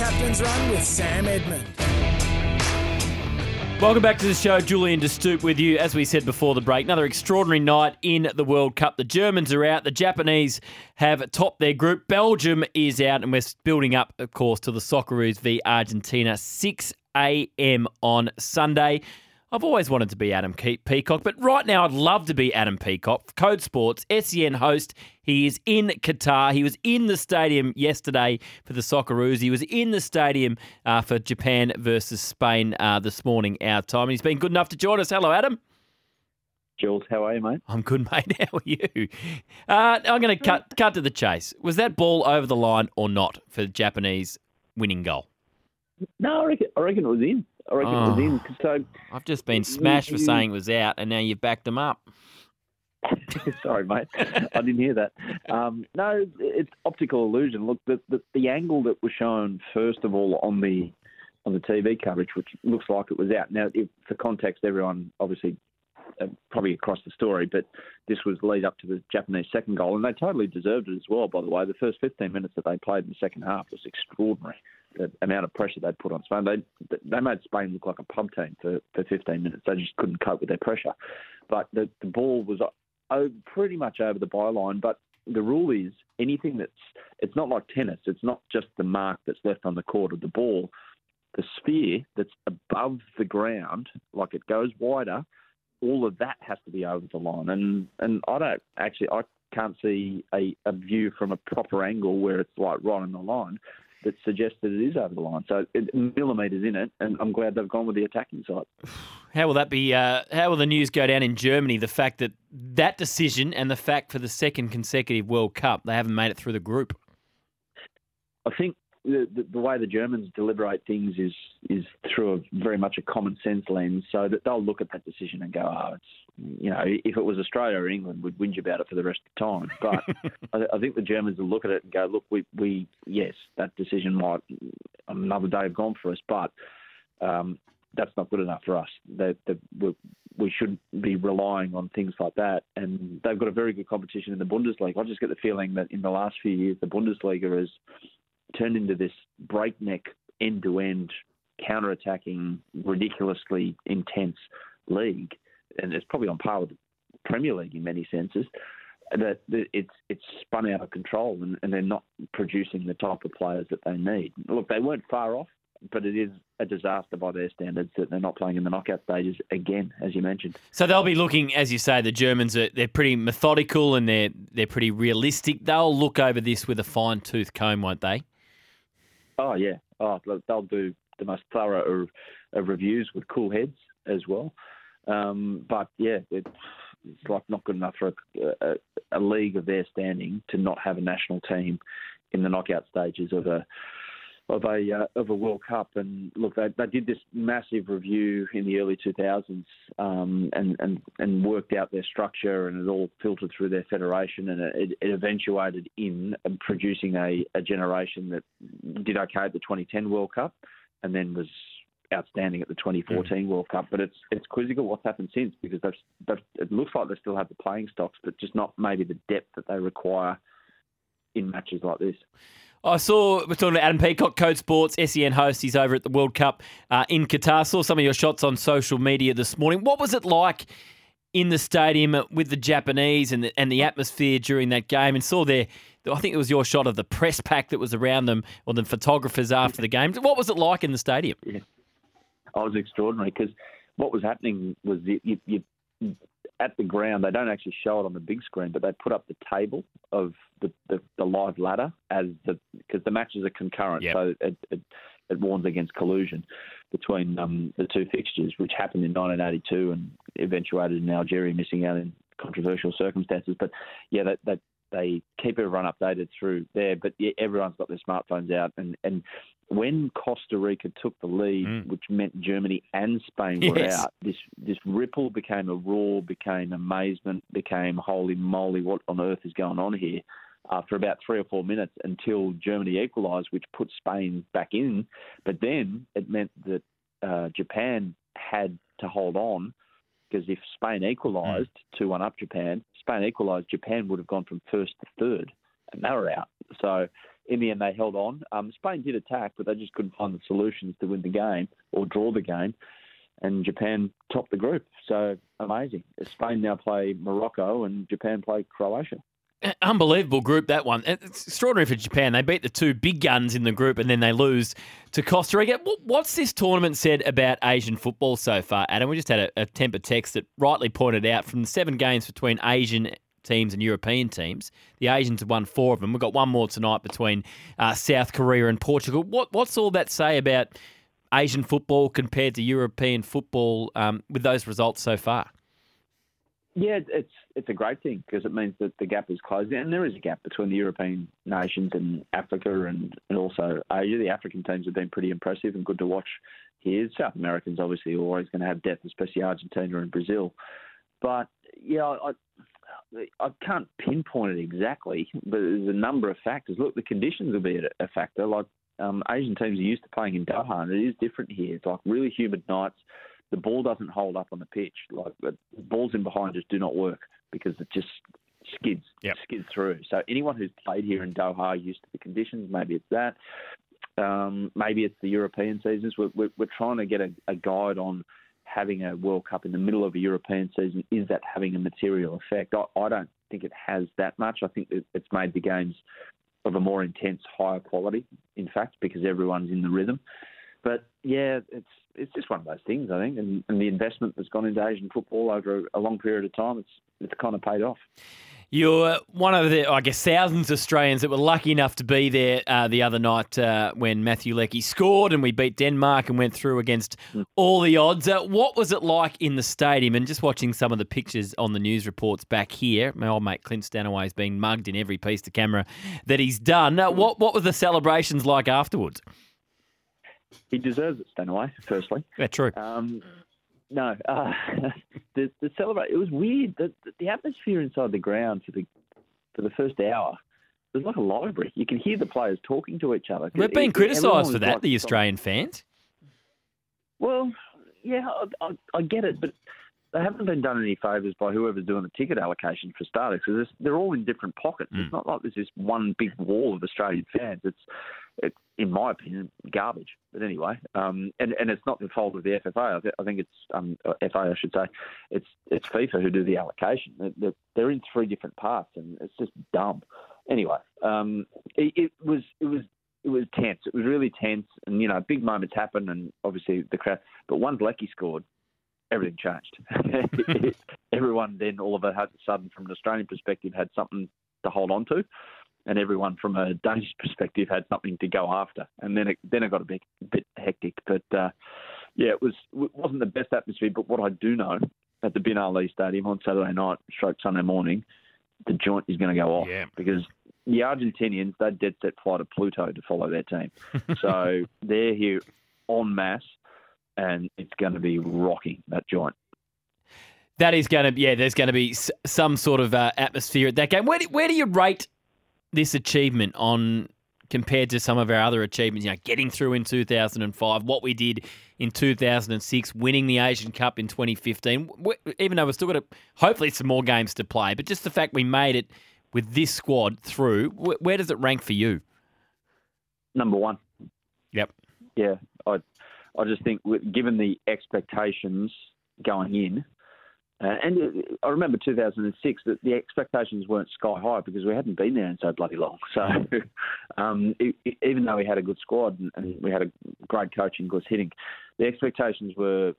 Captain's Run with Sam Edmund. Welcome back to the show. Julian De Stoop with you. As we said before the break, another extraordinary night in the World Cup. The Germans are out. The Japanese have topped their group. Belgium is out, and we're building up, of course, to the Socceroos v Argentina, 6 a.m. on Sunday. I've always wanted to be Adam Peacock, but right now I'd love to be Adam Peacock. Code Sports, SEN host. He is in Qatar. He was in the stadium yesterday for the Socceroos. He was in the stadium uh, for Japan versus Spain uh, this morning, our time. And he's been good enough to join us. Hello, Adam. Jules, how are you, mate? I'm good, mate. How are you? Uh, I'm going to cut cut to the chase. Was that ball over the line or not for the Japanese winning goal? No, I reckon, I reckon it was in. I reckon oh, it was in. So I've just been smashed for saying it was out, and now you've backed them up. Sorry, mate. I didn't hear that. Um, no, it's optical illusion. Look, the, the, the angle that was shown first of all on the on the TV coverage, which looks like it was out. Now, if, for context, everyone obviously Uh, probably across the story, but this was lead up to the Japanese second goal, and they totally deserved it as well. By the way, the first 15 minutes that they played in the second half was extraordinary the amount of pressure they'd put on Spain. They they made Spain look like a pub team for, for 15 minutes. They just couldn't cope with their pressure. But the, the ball was uh, pretty much over the byline. But the rule is anything that's it's not like tennis. It's not just the mark that's left on the court of the ball. The sphere that's above the ground, like it goes wider, all of that has to be over the line. And and I don't actually I can't see a, a view from a proper angle where it's like right on the line that suggests that it is over the line. So it, millimetres in it, and I'm glad they've gone with the attacking side. How will that be? Uh, how will the news go down in Germany? The fact that that decision and the fact for the second consecutive World Cup they haven't made it through the group. I think the, the, the, way the Germans deliberate things is is through a very much a common sense lens, so that they'll look at that decision and go, "Oh, it's you know, if it was Australia or England, we'd whinge about it for the rest of the time." But I, I, think the Germans will look at it and go, "Look, we we yes, that decision might another day have gone for us, but." Um, that's not good enough for us. We, we shouldn't be relying on things like that. And they've got a very good competition in the Bundesliga. I just get the feeling that in the last few years, the Bundesliga has turned into this breakneck end to end counter attacking, ridiculously intense league, and it's probably on par with the Premier League in many senses. That it's it's spun out of control, and, and they're not producing the type of players that they need. Look, they weren't far off, but it is a disaster by their standards that they're not playing in the knockout stages again, as you mentioned. So they'll be looking, as you say, the Germans are they're pretty methodical and they're they're pretty realistic. They'll look over this with a fine tooth comb, won't they? Oh yeah, oh they'll do the most thorough of, reviews with cool heads as well. Um, but yeah, it's, it's like not good enough for a, a, a league of their standing to not have a national team in the knockout stages of a of a uh, of a World Cup. And look, they, they did this massive review in the early 2000s um, and, and and worked out their structure, and it all filtered through their federation, and it, it eventuated in producing a, a generation that did okay at the 2010 World Cup, and then was outstanding at the 2014 mm. World Cup. But it's it's quizzical what's happened since because they've, they've, it looks like they still have the playing stocks, but just not maybe the depth that they require in matches like this. I saw we're talking to Adam Peacock, Code Sports, SEN host. He's over at the World Cup uh, in Qatar. Saw some of your shots on social media this morning. What was it like in the stadium with the Japanese and the, and the atmosphere during that game? And saw there, I think it was your shot of the press pack that was around them, or the photographers after the game. What was it like in the stadium? Yeah. I was extraordinary because what was happening was you, you, you at the ground. They don't actually show it on the big screen, but they put up the table of the, the, the live ladder as the because the matches are concurrent, yep. so it, it, it warns against collusion between um, the two fixtures, which happened in 1982 and eventuated in Algeria missing out in controversial circumstances. But yeah, that, that they keep everyone updated through there. But yeah, everyone's got their smartphones out, and and when Costa Rica took the lead, mm. which meant Germany and Spain were yes. out, this this ripple became a roar, became amazement, became holy moly, what on earth is going on here? After about three or four minutes, until Germany equalised, which put Spain back in. But then it meant that uh, Japan had to hold on because if Spain equalised mm. 2 1 up Japan, Spain equalised, Japan would have gone from first to third, and they were out. So in the end, they held on. Um, Spain did attack, but they just couldn't find the solutions to win the game or draw the game. And Japan topped the group. So amazing. Spain now play Morocco and Japan play Croatia. Unbelievable group that one. It's extraordinary for Japan. They beat the two big guns in the group and then they lose to Costa Rica. What's this tournament said about Asian football so far, Adam? We just had a, a temper text that rightly pointed out from the seven games between Asian teams and European teams, the Asians have won four of them. We've got one more tonight between uh, South Korea and Portugal. What, what's all that say about Asian football compared to European football um, with those results so far? Yeah, it's it's a great thing because it means that the gap is closing, and there is a gap between the European nations and Africa and, and also Asia. The African teams have been pretty impressive and good to watch here. South Americans obviously are always going to have depth, especially Argentina and Brazil. But yeah, I, I can't pinpoint it exactly, but there's a number of factors. Look, the conditions will be a factor. Like um, Asian teams are used to playing in Doha, and it is different here. It's like really humid nights the ball doesn't hold up on the pitch. Like the balls in behind just do not work because it just skids yep. skids through. So anyone who's played here in Doha used to the conditions. Maybe it's that. Um, maybe it's the European seasons. We're, we're, we're trying to get a, a, guide on having a World Cup in the middle of a European season. Is that having a material effect? I, I don't think it has that much. I think it's made the games of a more intense, higher quality. In fact, because everyone's in the rhythm. But yeah, it's it's just one of those things, I think, and, and the investment that's gone into Asian football over a long period of time, it's it's kind of paid off. You're one of the, I guess, thousands of Australians that were lucky enough to be there uh, the other night uh, when Matthew Leckie scored and we beat Denmark and went through against all the odds. Uh, what was it like in the stadium? And just watching some of the pictures on the news reports back here, my old mate Clint Stanaway has been mugged in every piece to camera that he's done. Uh, what what were the celebrations like afterwards? he deserves it, Stanaway. Firstly, yeah, true. Um, no, uh, the, the celebrate. It was weird. The, the atmosphere inside the ground for the for the first hour it was like a library. You could hear the players talking to each other. We're being criticised for that, like, the Australian fans. Well, yeah, I, I, I, get it, but they haven't been done any favours by whoever's doing the ticket allocation for starters because they're all in different pockets. Mm. It's not like there's this one big wall of Australian fans. It's, in my opinion, garbage. But anyway, um, and and it's not the fault of the FFA. I, think it's um, FA, I should say. It's it's FIFA who do the allocation. They're, they're in three different parts, and it's just dumb. Anyway, um, it, it was it was it was tense. It was really tense, and you know, big moments happen, and obviously the crowd. But once Leckie scored, everything changed. everyone then all of a sudden, from an Australian perspective, had something to hold on to, and everyone from a Danish perspective had something to go after. And then it then it got a bit, bit hectic. But uh, yeah, it was it wasn't the best atmosphere. But what I do know at the Bin Ali Stadium on Saturday night, stroke Sunday morning, the joint is going to go off yeah. because the Argentinians they dead set fly to Pluto to follow their team. so they're here en masse and it's going to be rocking that joint. That is going to, yeah. There's going to be some sort of uh, atmosphere at that game. Where do, where do you rate this achievement on compared to some of our other achievements? You know, getting through in 2005, what we did in 2006, winning the Asian Cup in 2015. Even though we're still got to, hopefully, some more games to play, but just the fact we made it with this squad through, where does it rank for you? Number one. Yep. Yeah, I I just think, given the expectations going in, uh, and I remember 2006 that the expectations weren't sky high because we hadn't been there in so bloody long. So um, it, it, even though we had a good squad and, and, we had a great coach in Gus Hiddink, the expectations were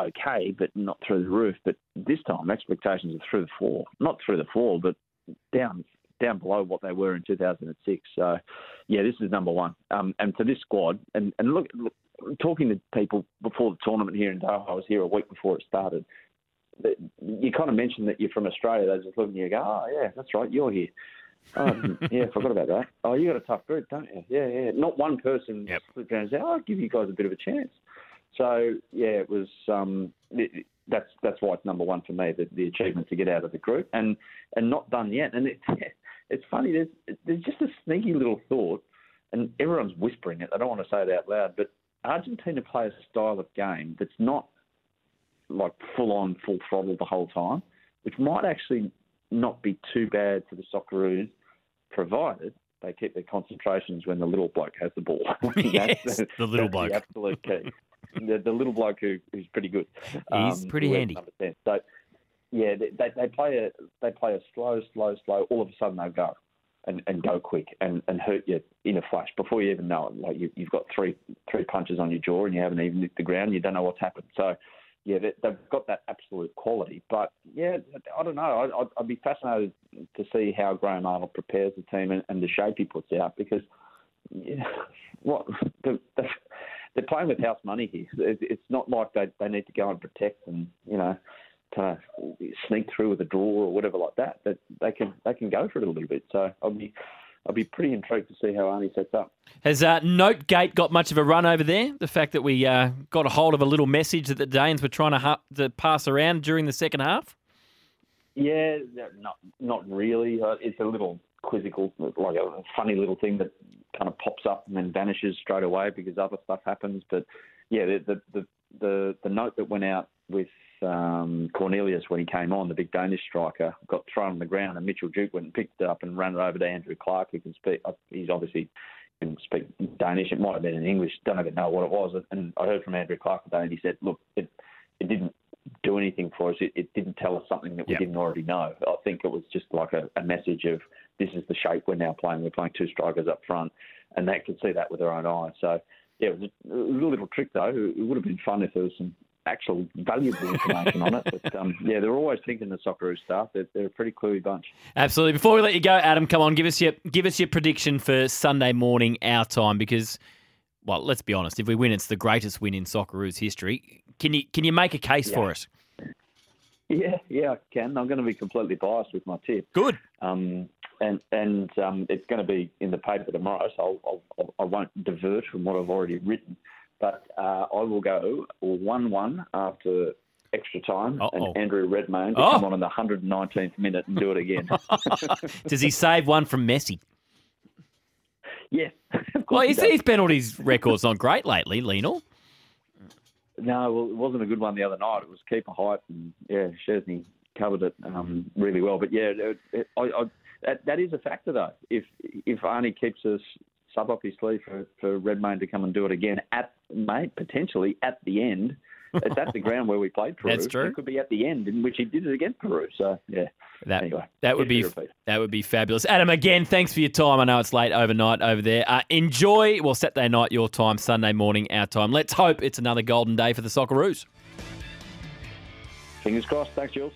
okay, but not through the roof. But this time, expectations are through the floor. Not through the floor, but down down below what they were in 2006. So, yeah, this is number one. Um, and for this squad, and, and look, look, talking to people before the tournament here in Doha, I was here a week before it started. You kind of mentioned that you're from Australia. They just look at you and go, "Oh yeah, that's right, you're here." oh, yeah, forgot about that. Oh, you got a tough group, don't you? Yeah, yeah. Not one person yep. flipped around and said, "Oh, I'll give you guys a bit of a chance." So yeah, it was. Um, it, that's that's why it's number one for me. The, the achievement to get out of the group and and not done yet. And it, it's funny. There's there's just a sneaky little thought, and everyone's whispering it. I don't want to say it out loud, but Argentina play a style of game that's not like full on, full throttle the whole time, which might actually not be too bad for the Socceroos, provided they keep their concentrations when the little bloke has the ball. Yes, That's the little bloke. The absolute key. the, the little bloke who, who's pretty good. He's um, pretty handy. So, yeah, they, they, they play a they play a slow, slow, slow. All of a sudden they go and, and go quick and, and hurt you in a flash before you even know it. Like you, you've got three three punches on your jaw and you haven't even hit the ground. You don't know what's happened. So, yeah, they, they've got that absolute quality. But yeah, I don't know. I, I'd, I'd be fascinated to see how Graham Arnold prepares the team and, and the shape he puts out because yeah, what the, the, they're playing with house money here. It- It's not like they they need to go and protect and you know kind of sneak through with a draw or whatever like that. That they can they can go for it a little bit. So I'll be I'll be pretty intrigued to see how Arnie sets up. Has uh, Notegate got much of a run over there? The fact that we uh, got a hold of a little message that the Danes were trying to, hu- to pass around during the second half? Yeah, not not really. Uh, It's a little quizzical, like a funny little thing that kind of pops up and then vanishes straight away because other stuff happens. But yeah, the the the the, the note that went out with um, Cornelius when he came on, the big Danish striker, got thrown on the ground, and Mitchell Duke went and picked it up and ran it over to Andrew Clark, who can speak. uh, He's obviously can speak Danish. It might have been in English. Don't even know what it was. And I heard from Andrew Clark today, and he said, "Look, it it didn't do anything for us. It, it didn't tell us something that we Yep. didn't already know. I think it was just like a, a message of this is the shape we're now playing. We're playing two strikers up front, and they could see that with their own eyes. So yeah, it was a, a little, little trick though. It would have been fun if there was some actual valuable information on it. But um, yeah, they're always thinking the Socceroos staff. They're, they're a pretty cluey bunch. Absolutely. Before we let you go, Adam, come on, give us your give us your prediction for Sunday morning our time because, well, let's be honest. If we win, it's the greatest win in Socceroos history. Can you can you make a case for us? Yeah, yeah, I can. I'm going to be completely biased with my tip. Good. Um, and and um, it's going to be in the paper tomorrow, so I'll, I'll, I won't divert from what I've already written. But uh, I will go 1 1 after extra time, Uh-oh. and Andrew Redmayne to Oh. come on in the 119th minute and do it again. Does he save one from Messi? yeah. Well, he his, does. his penalties record's not great lately, Lionel. No, well, it wasn't a good one the other night. It was keeper height, and yeah, Szczesny covered it um, really well. But yeah, it, it, I, I, that, that is a factor though. If if Arnie keeps us sub up his sleeve for, for Redmayne to come and do it again at mate potentially at the end. It's at the ground where we played Peru. That's true. It could be at the end in which he did it against Peru. So yeah. That Anyway, that would be that would be fabulous. Adam, again, thanks for your time. I know it's late overnight over there. Uh, enjoy. Well, Saturday night your time, Sunday morning our time. Let's hope it's another golden day for the Socceroos. Fingers crossed. Thanks, Jules.